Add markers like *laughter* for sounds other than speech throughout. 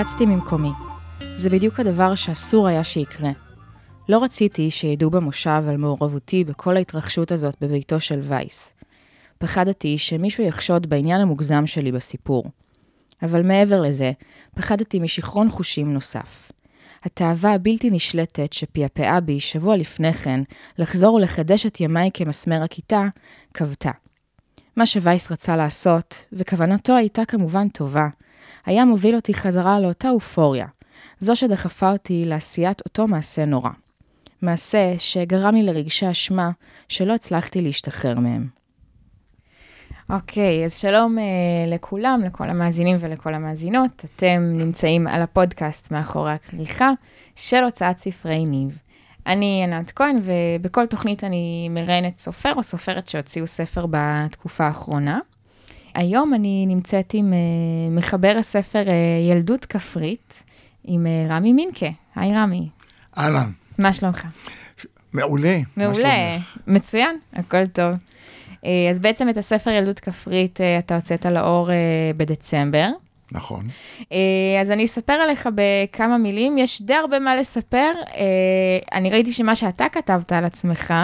קפצתי ממקומי. זה בדיוק הדבר שאסור היה שיקרה. לא רציתי שידעו במושב על מעורבותי בכל ההתרחשות הזאת בביתו של וייס. פחדתי שמישהו יחשוד בעניין המוגזם שלי בסיפור. אבל מעבר לזה, פחדתי משיכרון חושים נוסף. התאווה הבלתי נשלטת שפעפעה בי שבוע לפני כן לחזור ולחדש את ימיי כמסמר הכיתה, כבתה. מה שווייס רצה לעשות, וכוונתו הייתה כמובן טובה, היה מוביל אותי חזרה לאותה אופוריה, זו שדחפה אותי לעשיית אותו מעשה נורא. מעשה שגרם לי לרגשי אשמה שלא הצלחתי להשתחרר מהם. אוקיי, אז שלום uh, לכולם, לכל המאזינים ולכל המאזינות. אתם נמצאים על הפודקאסט מאחורי הכריכה של הוצאת ספרי ניב. אני ענת כהן, ובכל תוכנית אני מראיינת סופר או סופרת שהוציאו ספר בתקופה האחרונה. היום אני נמצאת עם uh, מחבר הספר uh, ילדות כפרית, עם uh, רמי מינקה. היי רמי. אהלן. מה שלומך? מעולה. מעולה, מצוין, הכל טוב. אז בעצם את הספר ילדות כפרית אתה הוצאת לאור בדצמבר. נכון. אז אני אספר עליך בכמה מילים, יש די הרבה מה לספר. אני ראיתי שמה שאתה כתבת על עצמך,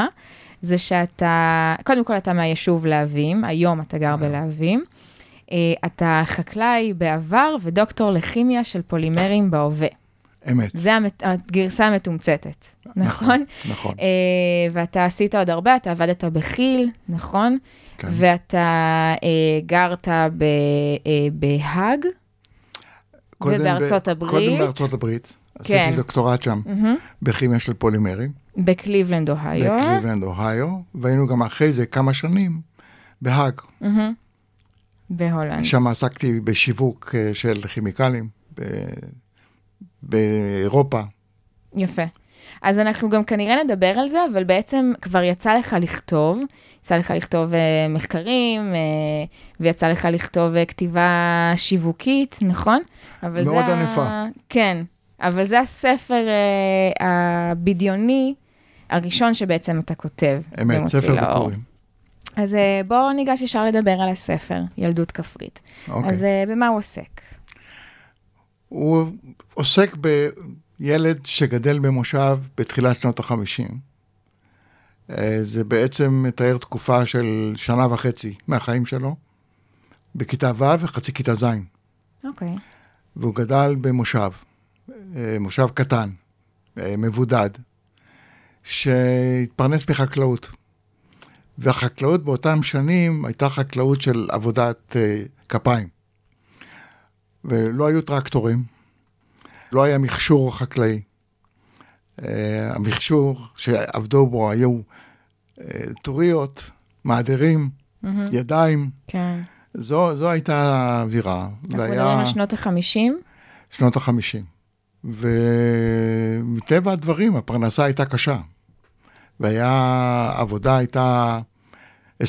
זה שאתה, קודם כל אתה מהיישוב להבים, היום אתה גר בלהבים. אתה חקלאי בעבר ודוקטור לכימיה של פולימרים בהווה. אמת. זה המת... הגרסה המתומצתת, נכון? נכון. Uh, ואתה עשית עוד הרבה, אתה עבדת בכי"ל, נכון? כן. ואתה uh, גרת ב, uh, בהאג, ובארצות ב... הברית. קודם בארצות הברית. כן. עשיתי דוקטורט שם, mm-hmm. בכימיה של פולימרים. בקליבלנד, אוהיו. בקליבלנד, אוהיו, והיינו גם אחרי זה כמה שנים בהאג. Mm-hmm. בהולנד. שם עסקתי בשיווק של כימיקלים. ב... באירופה. יפה. אז אנחנו גם כנראה נדבר על זה, אבל בעצם כבר יצא לך לכתוב, יצא לך לכתוב uh, מחקרים, uh, ויצא לך לכתוב uh, כתיבה שיווקית, נכון? מאוד ענפה. ה... כן, אבל זה הספר uh, הבדיוני הראשון שבעצם אתה כותב. אמת, ספר בקורים. אז uh, בואו ניגש ישר לדבר על הספר, ילדות כפרית. אוקיי. אז uh, במה הוא עוסק? הוא עוסק בילד שגדל במושב בתחילת שנות החמישים. זה בעצם מתאר תקופה של שנה וחצי מהחיים שלו, בכיתה ו' וחצי כיתה ז'. אוקיי. והוא גדל במושב, מושב קטן, מבודד, שהתפרנס מחקלאות. והחקלאות באותם שנים הייתה חקלאות של עבודת כפיים. ולא היו טרקטורים, לא היה מכשור חקלאי. Uh, המכשור שעבדו בו היו uh, טוריות, מעדרים, mm-hmm. ידיים. כן. זו, זו הייתה האווירה. אנחנו והיה... מדברים על שנות החמישים? שנות החמישים. ומטבע הדברים, הפרנסה הייתה קשה. והעבודה הייתה 24-7,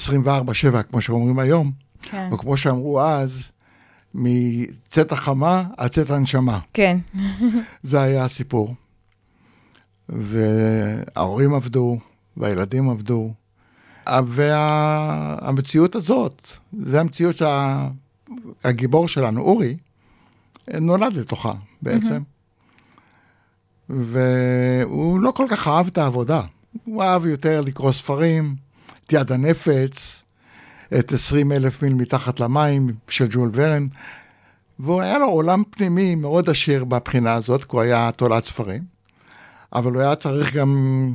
כמו שאומרים היום. כן. וכמו שאמרו אז, מצאת החמה עד צאת הנשמה. כן. *laughs* זה היה הסיפור. וההורים עבדו, והילדים עבדו, והמציאות הזאת, זו המציאות שהגיבור שלנו, אורי, נולד לתוכה בעצם. והוא לא כל כך אהב את העבודה. הוא אהב יותר לקרוא ספרים, את יד הנפץ, את 20 אלף מיל מתחת למים של ג'ול ורן, והוא היה לו עולם פנימי מאוד עשיר מבחינה הזאת, כי הוא היה תולעת ספרים, אבל הוא היה צריך גם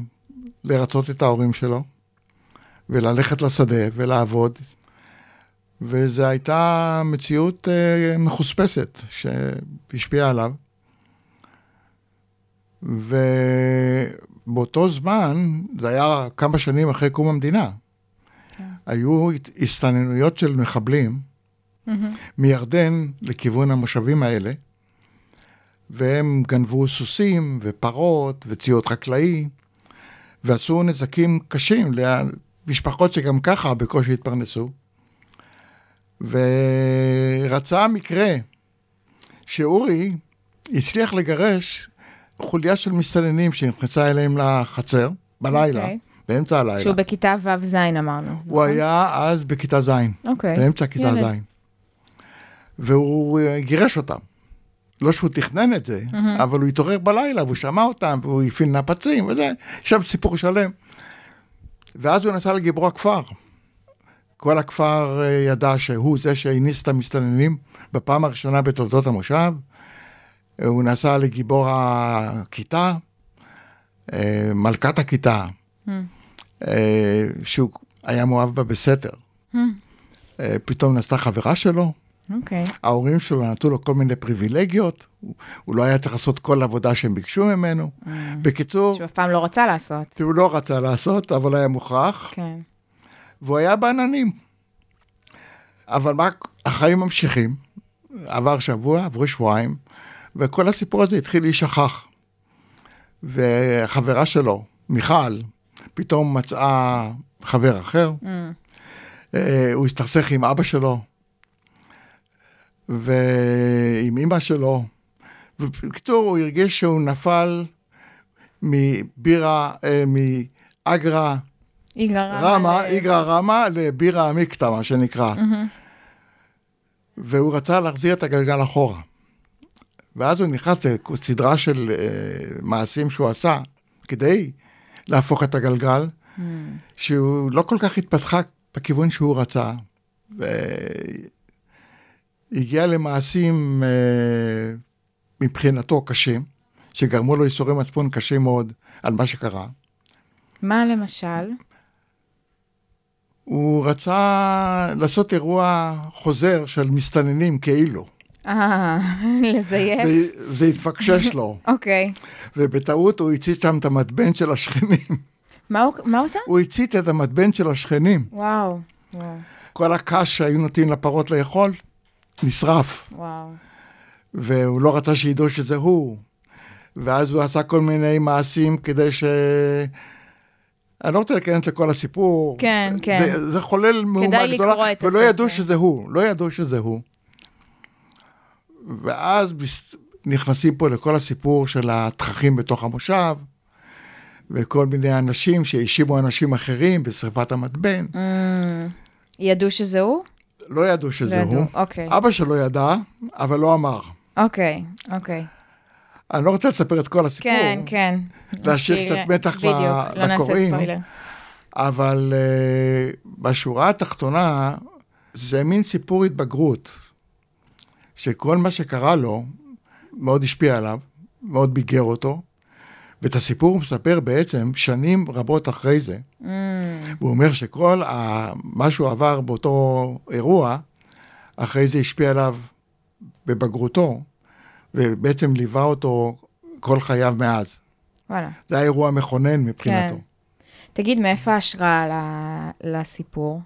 לרצות את ההורים שלו, וללכת לשדה ולעבוד, וזו הייתה מציאות uh, מחוספסת שהשפיעה עליו. ובאותו זמן, זה היה כמה שנים אחרי קום המדינה, היו הסתננויות של מחבלים mm-hmm. מירדן לכיוון המושבים האלה, והם גנבו סוסים ופרות וציוד חקלאי, ועשו נזקים קשים למשפחות שגם ככה בקושי התפרנסו. ורצה מקרה שאורי הצליח לגרש חוליה של מסתננים שנכנסה אליהם לחצר בלילה. Okay. אוקיי. באמצע הלילה. שהוא בכיתה ו'-ז' אמרנו. הוא נכון? היה אז בכיתה ז', אוקיי. באמצע כיתה ז'. והוא אה, גירש אותם לא שהוא תכנן את זה, mm-hmm. אבל הוא התעורר בלילה והוא שמע אותם והוא הפעיל נפצים וזה, שם סיפור שלם. ואז הוא נסע לגיבור הכפר. כל הכפר אה, ידע שהוא זה שהניס את המסתננים בפעם הראשונה בתולדות המושב. הוא נסע לגיבור הכיתה, אה, מלכת הכיתה, mm. שהוא היה מאוהב בה בסתר. Mm. פתאום נסעה חברה שלו, אוקיי. Okay. ההורים שלו נתנו לו כל מיני פריבילגיות, הוא, הוא לא היה צריך לעשות כל עבודה שהם ביקשו ממנו. Mm. בקיצור... שהוא אף פעם לא רצה לעשות. הוא לא רצה לעשות, אבל היה מוכרח. כן. והוא היה בעננים. אבל מה, החיים ממשיכים, עבר שבוע, עברו שבועיים, וכל הסיפור הזה התחיל להישכח. וחברה שלו, מיכל, פתאום מצאה חבר אחר. Mm. אה, הוא הסתכסך עם אבא שלו, ועם אימא שלו. ובקיצור, הוא הרגיש שהוא נפל מבירה, אה, מאגרה רמה, איגרא רמה לבירה עמיקתא, מה שנקרא. והוא רצה להחזיר את הגלגל אחורה. ואז הוא נכנס לסדרה של uh, מעשים שהוא עשה כדי להפוך את הגלגל, mm. שהוא לא כל כך התפתחה בכיוון שהוא רצה. והגיע למעשים uh, מבחינתו קשים, שגרמו לו ייסורי מצפון קשים מאוד על מה שקרה. מה למשל? הוא רצה לעשות אירוע חוזר של מסתננים כאילו. אה, *laughs* לזייף. זה התפקשש לו. *laughs* אוקיי. ובטעות הוא הצית שם את המתבן של השכנים. מה הוא, מה הוא עושה? הוא הצית את המתבן של השכנים. וואו, וואו. כל הקש שהיו נותנים לפרות לאכול, נשרף. וואו. והוא לא רצה שידעו שזה הוא. ואז הוא עשה כל מיני מעשים כדי ש... אני לא רוצה להיכנס לכל הסיפור. כן, כן. זה, זה חולל מהומה גדולה, ולא הספר. ידעו שזה הוא, לא ידעו שזה הוא. ואז נכנסים פה לכל הסיפור של התככים בתוך המושב, וכל מיני אנשים שהאשימו אנשים אחרים בשרפת המתבן. Mm, ידעו שזה הוא? לא ידעו שזה לא הוא. ידעו, אוקיי. אבא שלו ידע, אבל לא אמר. אוקיי, אוקיי. אני לא רוצה לספר את כל הסיפור. כן, כן. להשאיר קצת מתח בדיוק, לא נעשה ספוילר. אבל uh, בשורה התחתונה, זה מין סיפור התבגרות, שכל מה שקרה לו מאוד השפיע עליו, מאוד ביגר אותו, ואת הסיפור הוא מספר בעצם שנים רבות אחרי זה. Mm. הוא אומר שכל ה... מה שהוא עבר באותו אירוע, אחרי זה השפיע עליו בבגרותו, ובעצם ליווה אותו כל חייו מאז. וואלה. זה היה אירוע מכונן מבחינתו. כן. תגיד, מאיפה ההשראה לסיפור?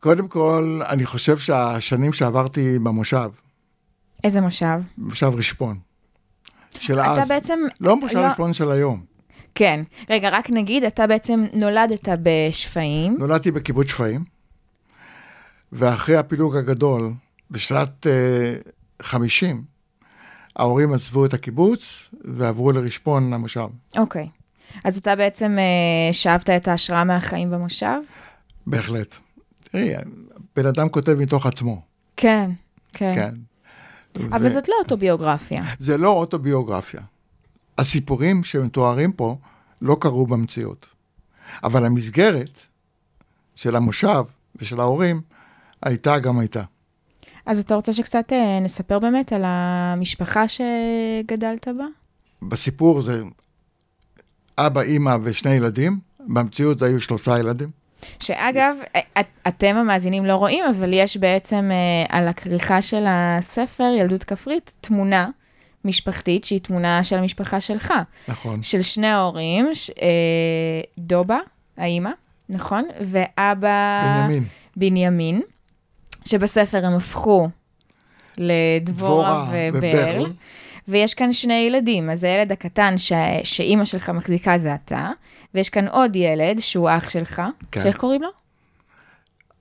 קודם כל, אני חושב שהשנים שעברתי במושב. איזה מושב? מושב רשפון. של אתה אז. אתה בעצם... לא מושב לא... רשפון של היום. כן. רגע, רק נגיד, אתה בעצם נולדת בשפיים. נולדתי בקיבוץ שפיים, ואחרי הפילוג הגדול, בשנת uh, 50, ההורים עזבו את הקיבוץ ועברו לרשפון המושב. אוקיי. אז אתה בעצם uh, שאבת את ההשראה מהחיים במושב? בהחלט. תראי, בן אדם כותב מתוך עצמו. כן, כן. כן. אבל ו... זאת לא אוטוביוגרפיה. זה לא אוטוביוגרפיה. הסיפורים שמתוארים פה לא קרו במציאות. אבל המסגרת של המושב ושל ההורים הייתה גם הייתה. אז אתה רוצה שקצת אה, נספר באמת על המשפחה שגדלת בה? בסיפור זה אבא, אימא ושני ילדים, במציאות זה היו שלושה ילדים. שאגב, את, אתם המאזינים לא רואים, אבל יש בעצם אה, על הכריכה של הספר, ילדות כפרית, תמונה משפחתית, שהיא תמונה של המשפחה שלך. נכון. של שני ההורים, ש, אה, דובה, האימא, נכון? ואבא... בנימין. בנימין. שבספר הם הפכו לדבורה וברל. ויש כאן שני ילדים, אז הילד הקטן ש... שאימא שלך מחזיקה זה אתה, ויש כאן עוד ילד שהוא אח שלך, כן. שאיך קוראים לו?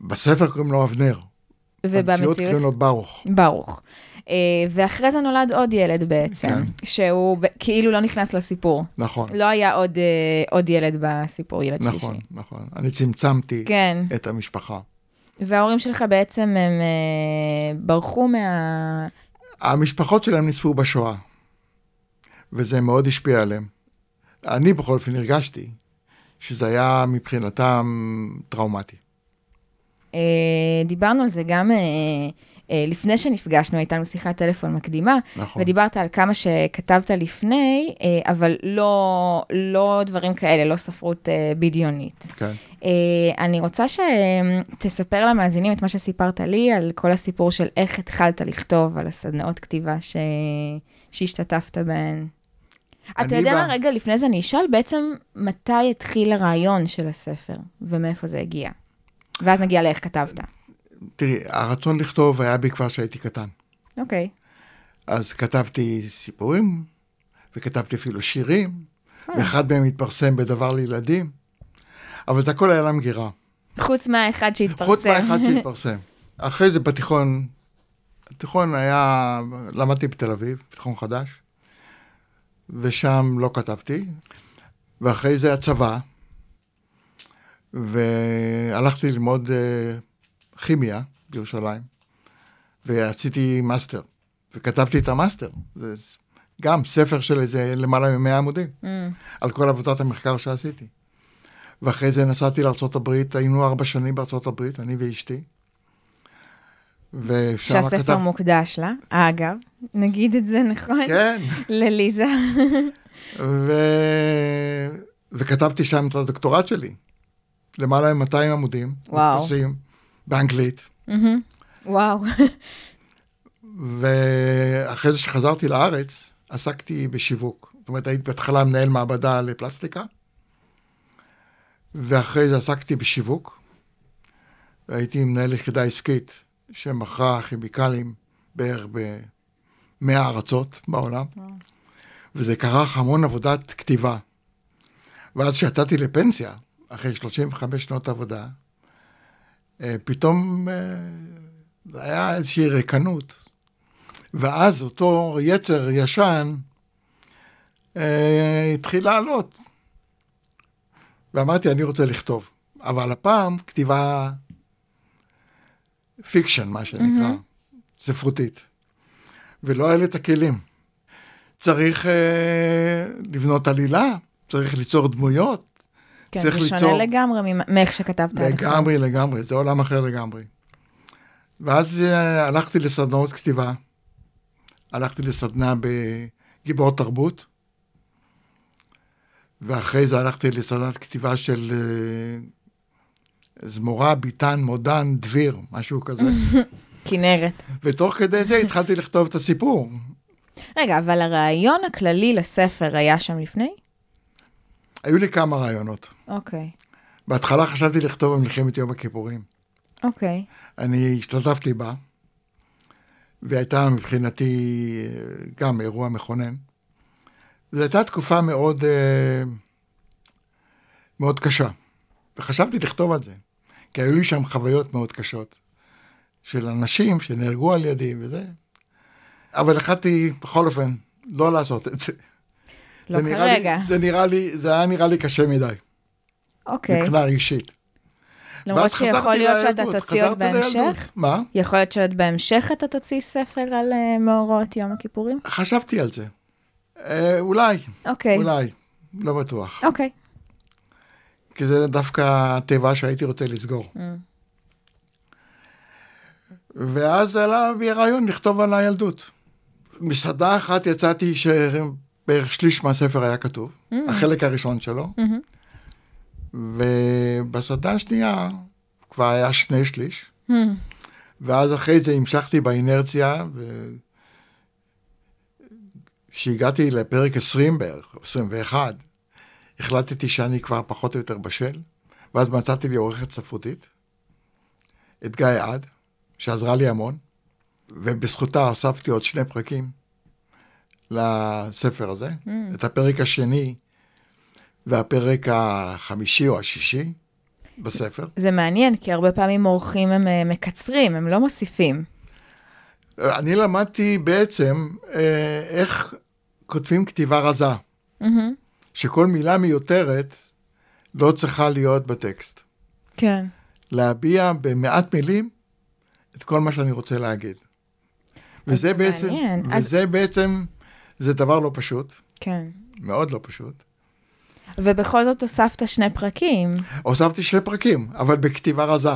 בספר קוראים לו אבנר. ובמציאות קוראים לו ברוך. ברוך. Uh, ואחרי זה נולד עוד ילד בעצם, כן. שהוא כאילו לא נכנס לסיפור. נכון. לא היה עוד, uh, עוד ילד בסיפור, ילד נכון, שלישי. נכון, נכון. אני צמצמתי כן. את המשפחה. וההורים שלך בעצם הם אה, ברחו מה... המשפחות שלהם נספו בשואה, וזה מאוד השפיע עליהם. אני בכל אופן הרגשתי שזה היה מבחינתם טראומטי. אה, דיברנו על זה גם אה, לפני שנפגשנו, הייתה לנו שיחת טלפון מקדימה, נכון. ודיברת על כמה שכתבת לפני, אה, אבל לא, לא דברים כאלה, לא ספרות אה, בדיונית. כן. אה, אני רוצה שתספר למאזינים את מה שסיפרת לי, על כל הסיפור של איך התחלת לכתוב, על הסדנאות כתיבה ש... שהשתתפת בהן. אתה יודע מה, רגע לפני זה אני אשאל בעצם מתי התחיל הרעיון של הספר, ומאיפה זה הגיע. ואז נגיע לאיך כתבת. תראי, הרצון לכתוב היה בי כבר כשהייתי קטן. אוקיי. אז כתבתי סיפורים, וכתבתי אפילו שירים, אה. ואחד מהם התפרסם בדבר לילדים, אבל זה הכל היה למגירה. חוץ מהאחד שהתפרסם. חוץ מהאחד שהתפרסם. *laughs* אחרי זה בתיכון, התיכון היה, למדתי בתל אביב, בתיכון חדש, ושם לא כתבתי, ואחרי זה הצבא, והלכתי ללמוד uh, כימיה בירושלים, ועשיתי מאסטר, וכתבתי את המאסטר. זה גם ספר של איזה למעלה מ-100 עמודים, Mm, על כל עבודת המחקר שעשיתי. ואחרי זה נסעתי לארה"ב, היינו ארבע שנים בארה"ב, אני ואשתי. שהספר כתב... מוקדש לה, אגב, נגיד את זה נכון? כן, *laughs* לליזה. ו... וכתבתי שם את הדוקטורט שלי. למעלה מ-200 עמודים, וואו. מודפסים, באנגלית. מהמם. וואו. ואחרי זה שחזרתי לארץ, עסקתי בשיווק. זאת אומרת, הייתי בהתחלה מנהל מעבדה לפלסטיקה, ואחרי זה עסקתי בשיווק. והייתי מנהל יחידה עסקית שמכרה כימיקלים בערך ב-100 ארצות בעולם, וזה כרך המון עבודת כתיבה. ואז כשיצאתי לפנסיה, אחרי 35 שנות עבודה, פתאום אה, זה היה איזושהי ריקנות. ואז אותו יצר ישן אה, התחיל לעלות. ואמרתי, אני רוצה לכתוב. אבל הפעם כתיבה fiction, מה שנקרא, ספרותית. ולא היה לי את הכלים. צריך אה, לבנות עלילה, צריך ליצור דמויות. כן, צריך זה שונה ליצור- לגמרי מאיך שכתבת עד עכשיו. לגמרי, לגמרי, זה עולם אחר לגמרי. ואז אה, הלכתי לסדנאות כתיבה. הלכתי לסדנה בגיבור תרבות, ואחרי זה הלכתי לסדנת כתיבה של אה, זמורה, ביטן, מודן, דביר, משהו כזה. *laughs* כנרת. ותוך כדי זה התחלתי לכתוב את הסיפור. רגע, אבל הרעיון הכללי לספר היה שם לפני? היו לי כמה רעיונות. אוקיי. בהתחלה חשבתי לכתוב על מלחמת יום הכיפורים. אוקיי. אני השתתפתי בה, והייתה מבחינתי אה, גם אירוע מכונן. זו הייתה תקופה מאוד, אה, מאוד קשה, וחשבתי לכתוב על זה, כי היו לי שם חוויות מאוד קשות של אנשים שנהרגו על ידי וזה, אבל החלטתי בכל אופן לא לעשות את זה. לא זה נראה כרגע. לי, זה נראה לי, זה היה נראה לי קשה מדי, אוקיי. מבחינה רגשית. למרות שיכול להיות שאתה תוציא עוד. בהמשך? מה? יכול להיות שעוד בהמשך אתה תוציא ספר על אה, מאורעות יום הכיפורים? חשבתי על זה. אה, אולי, אוקיי. אולי, לא בטוח. אוקיי. כי זה דווקא התיבה שהייתי רוצה לסגור. Mm. ואז עלה בי הרעיון לכתוב על הילדות. מסעדה אחת יצאתי שבערך שליש מהספר היה כתוב, Mm. החלק הראשון שלו, מהמם. ובסעדה השנייה כבר היה שני שליש, מהמם. ואז אחרי זה המשכתי באינרציה, וכשהגעתי לפרק 20 בערך, 21, החלטתי שאני כבר פחות או יותר בשל, ואז מצאתי לי עורכת ספרותית, את גיא עד, שעזרה לי המון, ובזכותה הוספתי עוד שני פרקים לספר הזה, Mm. את הפרק השני והפרק החמישי או השישי בספר. זה מעניין, כי הרבה פעמים עורכים הם אה, מקצרים, הם לא מוסיפים. אני למדתי בעצם אה, איך כותבים כתיבה רזה, מהמם. שכל מילה מיותרת לא צריכה להיות בטקסט. כן. להביע במעט מילים את כל מה שאני רוצה להגיד. וזה זה בעצם, מעניין. אז- וזה בעצם, זה דבר לא פשוט, כן. מאוד לא פשוט. ובכל זאת הוספת שני פרקים. הוספתי שני פרקים, אבל בכתיבה רזה,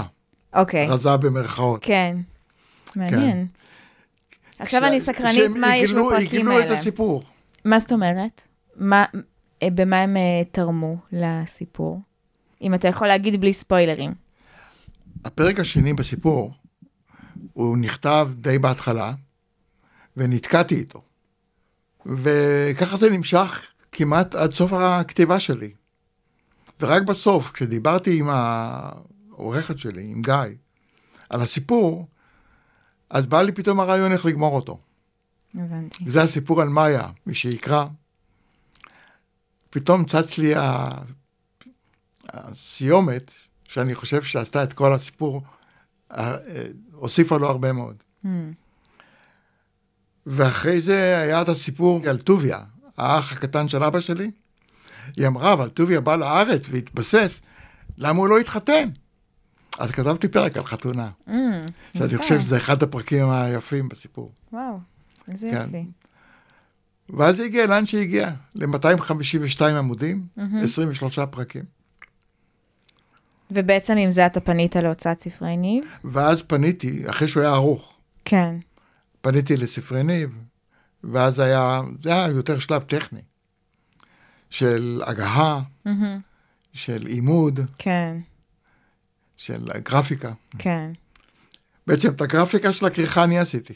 אוקיי. רזה במרכאות. כן. מעניין. עכשיו ש- אני סקרנית, שהם מה יש בפרקים עיגלו את האלה? הסיפור. מה זאת אומרת? מה, אה, במה הם אה, תרמו לסיפור? אם אתה יכול להגיד בלי ספוילרים. הפרק השני בסיפור, הוא נכתב די בהתחלה, ונתקעתי איתו. וככה זה נמשך כמעט עד סוף הכתיבה שלי. ורק בסוף, כשדיברתי עם העורכת שלי, עם גיא, על הסיפור, אז בא לי פתאום הרעיון איך לגמור אותו. הבנתי. זה הסיפור על מאיה, מי שיקרא. פתאום צץ לי. הסיומת, שאני חושב שעשתה את כל הסיפור, ה- אה, הוסיפה לו הרבה מאוד. Hmm. ואחרי זה היה את הסיפור על טוביה, האח הקטן של אבא שלי. היא אמרה, אבל טוביה בא לארץ והתבסס, למה הוא לא התחתן? אז כתבתי פרק על חתונה, Hmm, שאני. חושב שזה אחד הפרקים היפים בסיפור. וואו, איזה כן. יופי. ואז זה הגיע לאן שהגיע, ל-252 עמודים, 23 פרקים. ובעצם עם זה אתה פנית להוצאת ספרי ניב? ואז פניתי, אחרי שהוא היה ערוך, כן. פניתי לספרי ניב, ואז היה, זה היה יותר שלב טכני, של הגהה, מהמם. של עימוד, כן, של גרפיקה. כן. בעצם את הגרפיקה של הכריכה אני עשיתי.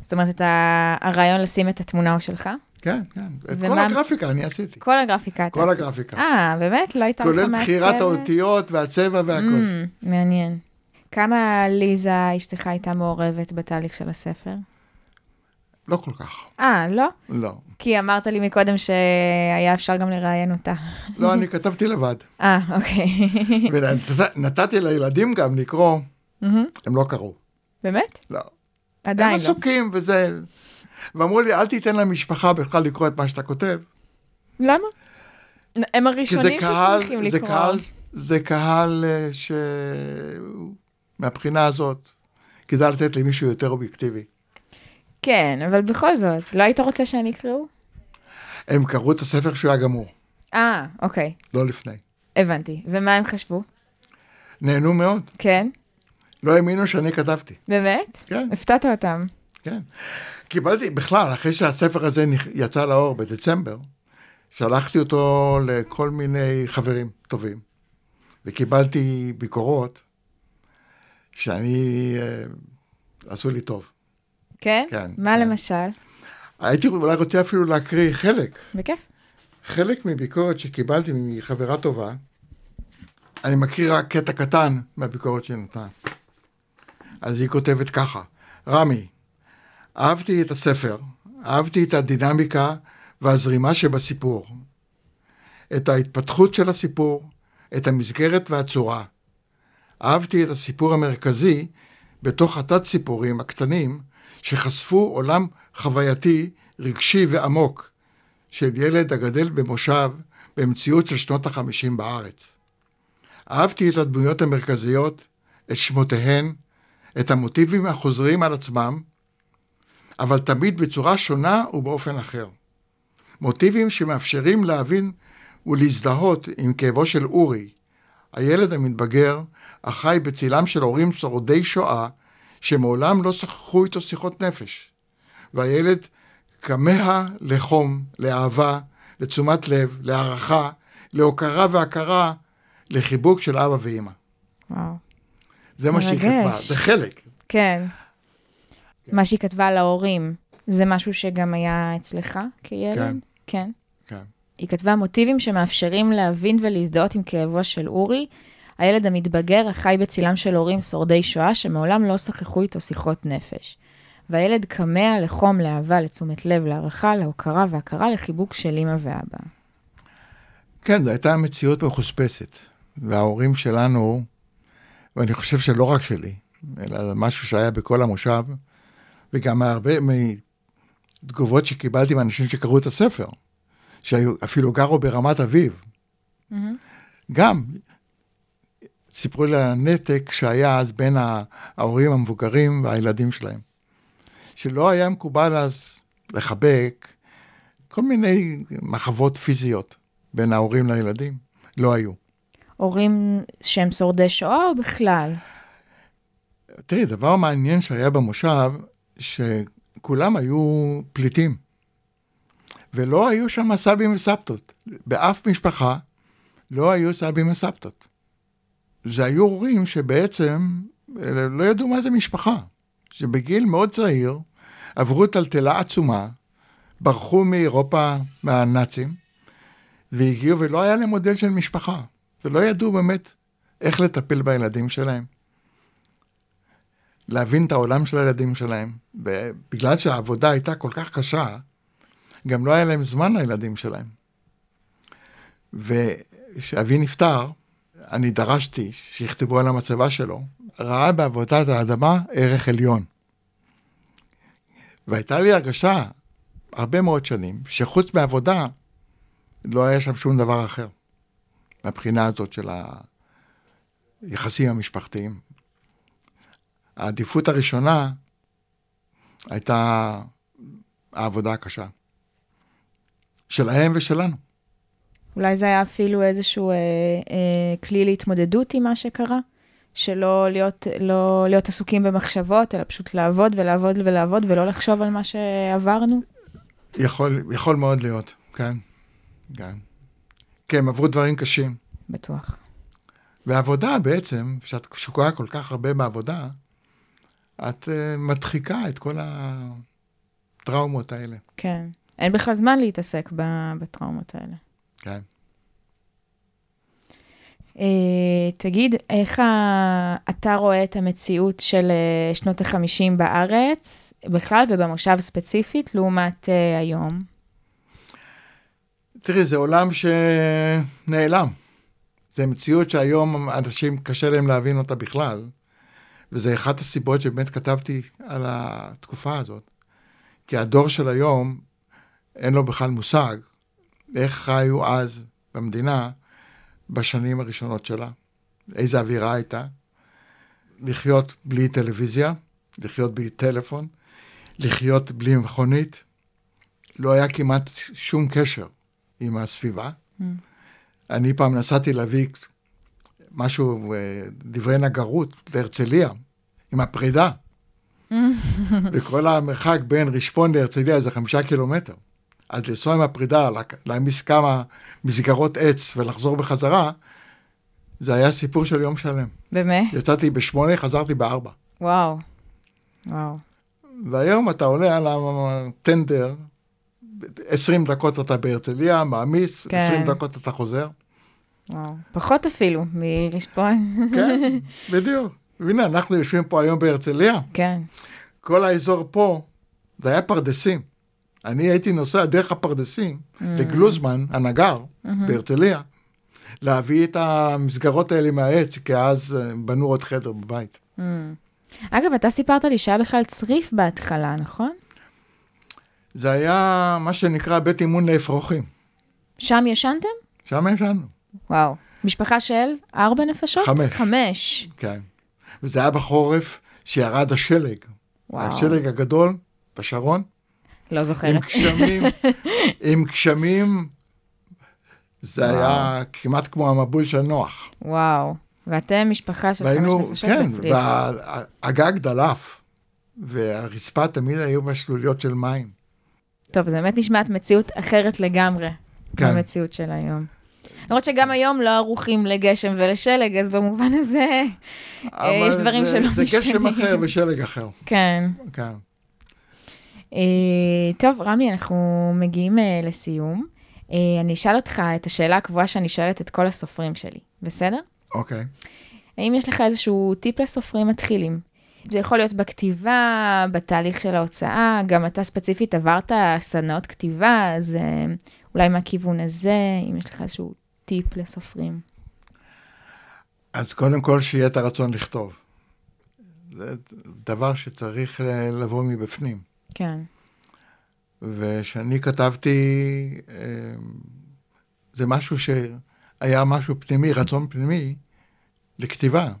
זאת אומרת, אתה, הרעיון לשים את התמונה הוא שלך? כן, כן. את כל ומה- הגרפיקה אני עשיתי. כל הגרפיקה אתה כל עשית. הגרפיקה. אה, באמת? לא הייתה לך מעצבת? כולל בחירת האותיות והצבע והכל. Mm, מעניין. כמה ליזה, אשתך, הייתה מעורבת בתהליך של הספר? לא כל כך, אה, לא? לא. כי אמרת לי מקודם שהיה אפשר גם לראיין אותה. לא, אני כתבתי לבד. *laughs* אה, אוקיי. ונתתי לילדים גם לקרוא. הם לא קראו. באמת? לא. עדיין הם לא. עסוקים וזה. ואמרו לי, אל תיתן למשפחה בכלל לקרוא את מה שאתה כותב. למה? הם זה הראשונים שצריכים זה לקרוא. קהל, זה קהל אה, ש... מהבחינה הזאת, כדאי לתת למישהו יותר אובייקטיבי. כן, אבל בכל זאת, לא היית רוצה שהם יקראו? הם קראו את הספר שהוא היה גמור, אה, אוקיי, לא לפני. הבנתי. ומה הם חשבו? נהנו מאוד, כן? לא האמינו שאני כתבתי. באמת? כן, הפתעת אותם. כן. קיבלתי, בכלל, אחרי שהספר הזה יצא לאור בדצמבר, שלחתי אותו לכל מיני חברים טובים, וקיבלתי ביקורות שאני, אה, עשו לי טוב. כן? כן, מה כן. למשל? הייתי אולי רוצה אפילו להקריא חלק, בכיף. חלק מביקורת שקיבלתי מחברה טובה, אני מקריא רק קטע קטן מהביקורת שהיא נתנה. אז היא כותבת ככה, רמי, אהבתי את הספר, אהבתי את הדינמיקה והזרימה שבסיפור, את ההתפתחות של הסיפור, את המסגרת והצורה. אהבתי את הסיפור המרכזי בתוך התת סיפורים הקטנים שחשפו עולם חווייתי, רגשי ועמוק של ילד הגדל במושב במציאות של שנות החמישים בארץ. אהבתי את הדמויות המרכזיות, את שמותיהן, את המוטיבים החוזרים על עצמם, אבל תמיד בצורה שונה ובאופן אחר. מוטיבים שמאפשרים להבין ולהזדהות עם כאבו של אורי, הילד המתבגר החי בצילם של הורים שורדי שואה שמעולם לא שכחו איתו שיחות נפש. והילד כמה לחום, לאהבה, לתשומת לב, להערכה, להוקרה והכרה, לחיבוק של אבא ואימא. וואו. זה מה שהיא. כתבה, זה חלק. כן. מה שהיא כתבה להורים, זה משהו שגם היה אצלך כילד? כן. כן. כן. היא כתבה מוטיבים שמאפשרים להבין ולהזדהות עם כאבו של אורי, הילד המתבגר החי בצילם של הורים שורדי שואה שמעולם לא שכחו איתו שיחות נפש. והילד כמה לחום, לאהבה, לתשומת לב, להערכה, להוקרה והכרה, לחיבוק של אמא ואבא. כן, זו הייתה מציאות מחוספסת. וההורים שלנו, ואני חושב שלא רק שלי, אלא משהו שהיה בכל המושב, וגם מהרבה מתגובות שקיבלתי מאנשים שקראו את הספר, שאפילו גרו ברמת אביב. גם סיפרו לי על הנתק שהיה אז בין ההורים המבוגרים והילדים שלהם. שלא היה מקובל אז לחבק כל מיני מחוות פיזיות בין ההורים לילדים, לא היו. הורים שהם שורדי שואה או בכלל? תראי, דבר מעניין שהיה במושב, שכולם היו פליטים. ולא היו שם סבים וסבתות. באף משפחה לא היו סבים וסבתות. זה היו הורים שבעצם לא ידעו מה זה משפחה. שבגיל מאוד צעיר עברו טלטלה עצומה, ברחו מאירופה מהנאצים, והגיעו ולא היה להם מודל של משפחה, ולא ידעו באמת איך לטפל בילדים שלהם. להבין את העולם של הילדים שלהם. בגלל שהעבודה הייתה כל כך קשה, גם לא היה להם זמן לילדים שלהם. וכשאבי נפטר, אני דרשתי שיכתבו על המצבה שלו, ראה בעבודת האדמה ערך עליון. והייתה לי הרגשה, הרבה מאוד שנים, שחוץ מעבודה, לא היה שם שום דבר אחר. מהבחינה הזאת של היחסים המשפחתיים. העדיפות הראשונה הייתה העבודה הקשה. שלהם ושלנו. אולי זה היה אפילו איזשהו אה, אה, כלי להתמודדות עם מה שקרה? שלא להיות, לא להיות עסוקים במחשבות, אלא פשוט לעבוד ולעבוד ולעבוד ולא לחשוב על מה שעברנו? יכול, יכול מאוד להיות, כן. כן. כן, הם עברו דברים קשים. בטוח. ועבודה בעצם, כשאת שקועה כל כך הרבה בעבודה, את uh, מדחיקה את כל הטראומות האלה. כן. אין בכלל זמן להתעסק בטראומות האלה. כן. Uh, תגיד, איך אתה רואה את המציאות של uh, שנות ה-50 בארץ, בכלל ובמושב ספציפית, לעומת uh, היום? תראי, זה עולם שנעלם. זה מציאות שהיום אנשים, קשה להם להבין אותה בכלל, וזה אחת הסיבות שבאמת כתבתי על התקופה הזאת. כי הדור של היום, אין לו בכלל מושג איך חיו אז במדינה בשנים הראשונות שלה, איזה אווירה הייתה, לחיות בלי טלוויזיה, לחיות בלי טלפון, לחיות בלי מכונית. לא היה כמעט שום קשר עם הסביבה. Mm. אני פעם נסעתי להביא משהו, אה, דברי נגרות להרצליה, עם הפרידה. *laughs* וכל המרחק בין רשפון להרצליה זה חמישה קילומטר. אז לנסוע עם הפרידה, להעמיס כמה מסגרות עץ ולחזור בחזרה, זה היה סיפור של יום שלם. באמת? יצאתי בשמונה, חזרתי בארבע. וואו, וואו. והיום אתה עולה על הטנדר, 20 דקות אתה בהרצליה, מעמיס, כן. 20 דקות אתה חוזר. וואו, פחות אפילו מרשפון. כן, *laughs* בדיוק. והנה, אנחנו יושבים פה היום בהרצליה. כן. כל האזור פה, זה היה פרדסים. אני הייתי נוסע דרך הפרדסים mm. לגלוזמן, הנגר, mm-hmm. בהרצליה, להביא את המסגרות האלה מהעץ, כי אז אה, בנו עוד חדר בבית. Mm. אגב, אתה סיפרת לי שהיה בכלל צריף בהתחלה, נכון? זה היה מה שנקרא בית אימון לאפרוחים. שם ישנתם? שם ישנו. וואו. משפחה של ארבע נפשות? חמש. חמש. כן. וזה היה בחורף שירד השלג. וואו. השלג הגדול בשרון. לא זוכרת. עם גשמים, עם גשמים, זה וואו. היה כמעט כמו המבול של נוח. וואו. ואתם משפחה של והיינו, חמש נפשות כן, בצריף. כן, והגג דלף, והרצפה תמיד היו בשלוליות של מים. טוב, זו באמת נשמעת מציאות אחרת לגמרי, כן. במציאות של היום. למרות שגם היום לא ערוכים לגשם ולשלג, אז במובן הזה אה, יש דברים זה, שלא משתנים. זה גשם אחר ושלג אחר. כן. כן. Uh, טוב, רמי, אנחנו מגיעים uh, לסיום. Uh, אני אשאל אותך את השאלה הקבועה שאני שואלת את כל הסופרים שלי, בסדר? אוקיי. Okay. האם יש לך איזשהו טיפ לסופרים מתחילים? זה יכול להיות בכתיבה, בתהליך של ההוצאה, גם אתה ספציפית עברת סדנאות כתיבה, אז אולי מהכיוון הזה, אם יש לך איזשהו טיפ לסופרים. אז קודם כל, שיהיה את הרצון לכתוב. זה דבר שצריך לבוא מבפנים. כן. וכשאני כתבתי, אמ, זה משהו שהיה משהו פנימי, רצון פנימי לכתיבה.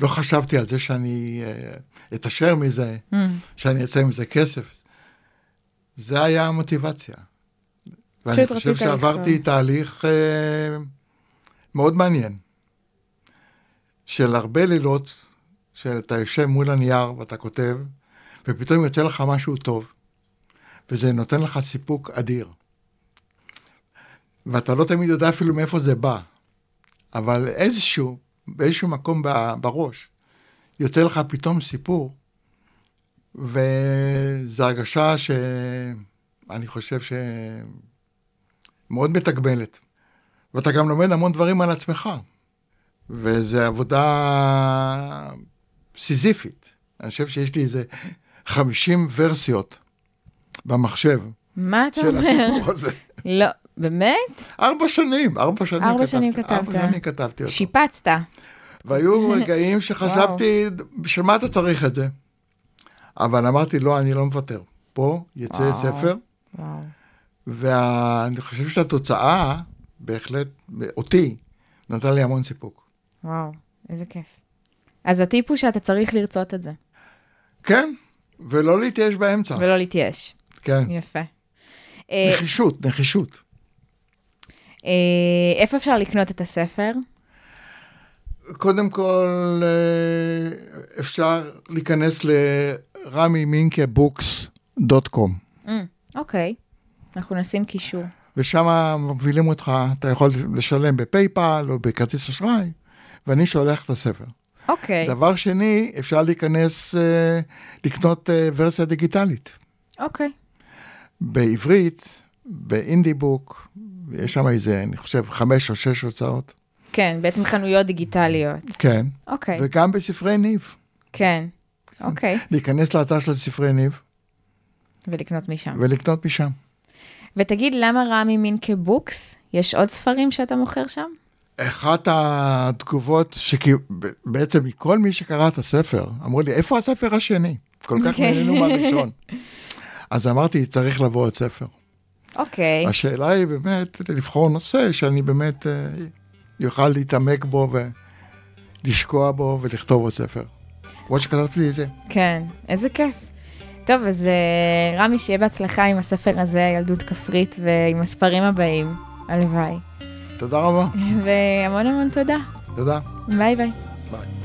לא חשבתי על זה שאני אה, אתעשר מזה, Mm. שאני אעשה מזה כסף. זה היה המוטיבציה. ואני חושב שעברתי לכתוב. תהליך אה, מאוד מעניין, של הרבה לילות, שאתה יושב מול הנייר ואתה כותב, ופתאום יוצא לך משהו טוב, וזה נותן לך סיפוק אדיר. ואתה לא תמיד יודע אפילו מאיפה זה בא, אבל איזשהו, באיזשהו מקום בראש, יוצא לך פתאום סיפור, וזו הרגשה שאני חושב שמאוד מתגמלת. ואתה גם לומד המון דברים על עצמך, וזו עבודה סיזיפית. אני חושב שיש לי איזה 50 ורסיות במחשב מה אתה של אומר? הסיפור הזה. לא, באמת? ארבע שנים, ארבע שנים ארבע. שנים כתבת. ארבע שנים כתבתי אותו. שיפצת. והיו רגעים שחשבתי, בשביל מה אתה צריך את זה? אבל אמרתי, לא, אני לא מוותר. פה יצא וואו. ספר, וואו. ואני חושב שהתוצאה, בהחלט, אותי, נתן לי המון סיפוק. וואו, איזה כיף. אז הטיפ הוא שאתה צריך לרצות את זה, כן, ולא להתייאש באמצע. ולא להתייאש. כן, יפה. אה, נחישות, נחישות. אה, איפה אפשר לקנות את הספר? קודם כל, אה, אפשר להיכנס לרמי-מינקה-בוקס.קום. אה, אוקיי, אנחנו נשים קישור. ושם מובילים אותך, אתה יכול לשלם בפייפל או בכרטיס אשראי, ואני שולח את הספר. אוקיי, דבר שני, אפשר להיכנס, אה, לקנות אה, ורסיה דיגיטלית. אוקיי. בעברית, באינדי בוק, יש שם איזה, אני חושב, חמש או שש הוצאות. כן, בעצם חנויות דיגיטליות. כן. אוקיי, וגם בספרי ניב. כן. אוקיי, להיכנס לאתר של ספרי ניב ולקנות משם. ולקנות משם. ותגיד, למה רמי מינקה books? יש עוד ספרים שאתה מוכר שם? אחת התגובות שבעצם מכל מי שקרא את הספר, אמרו לי, איפה הספר השני? כל כך אוקיי. נהנינו מהראשון. אז אמרתי, צריך לבוא עוד ספר. אוקיי. השאלה היא באמת לבחור נושא שאני באמת אה, יוכל להתעמק בו ולשקוע בו ולכתוב עוד ספר. כמו שכתבתי את זה. כן, איזה כיף. טוב, אז אה, רמי, שיהיה בהצלחה עם הספר הזה, ילדות כפרית, ועם הספרים הבאים. הלוואי. תודה רבה. והמון המון תודה. תודה. ביי ביי. ביי.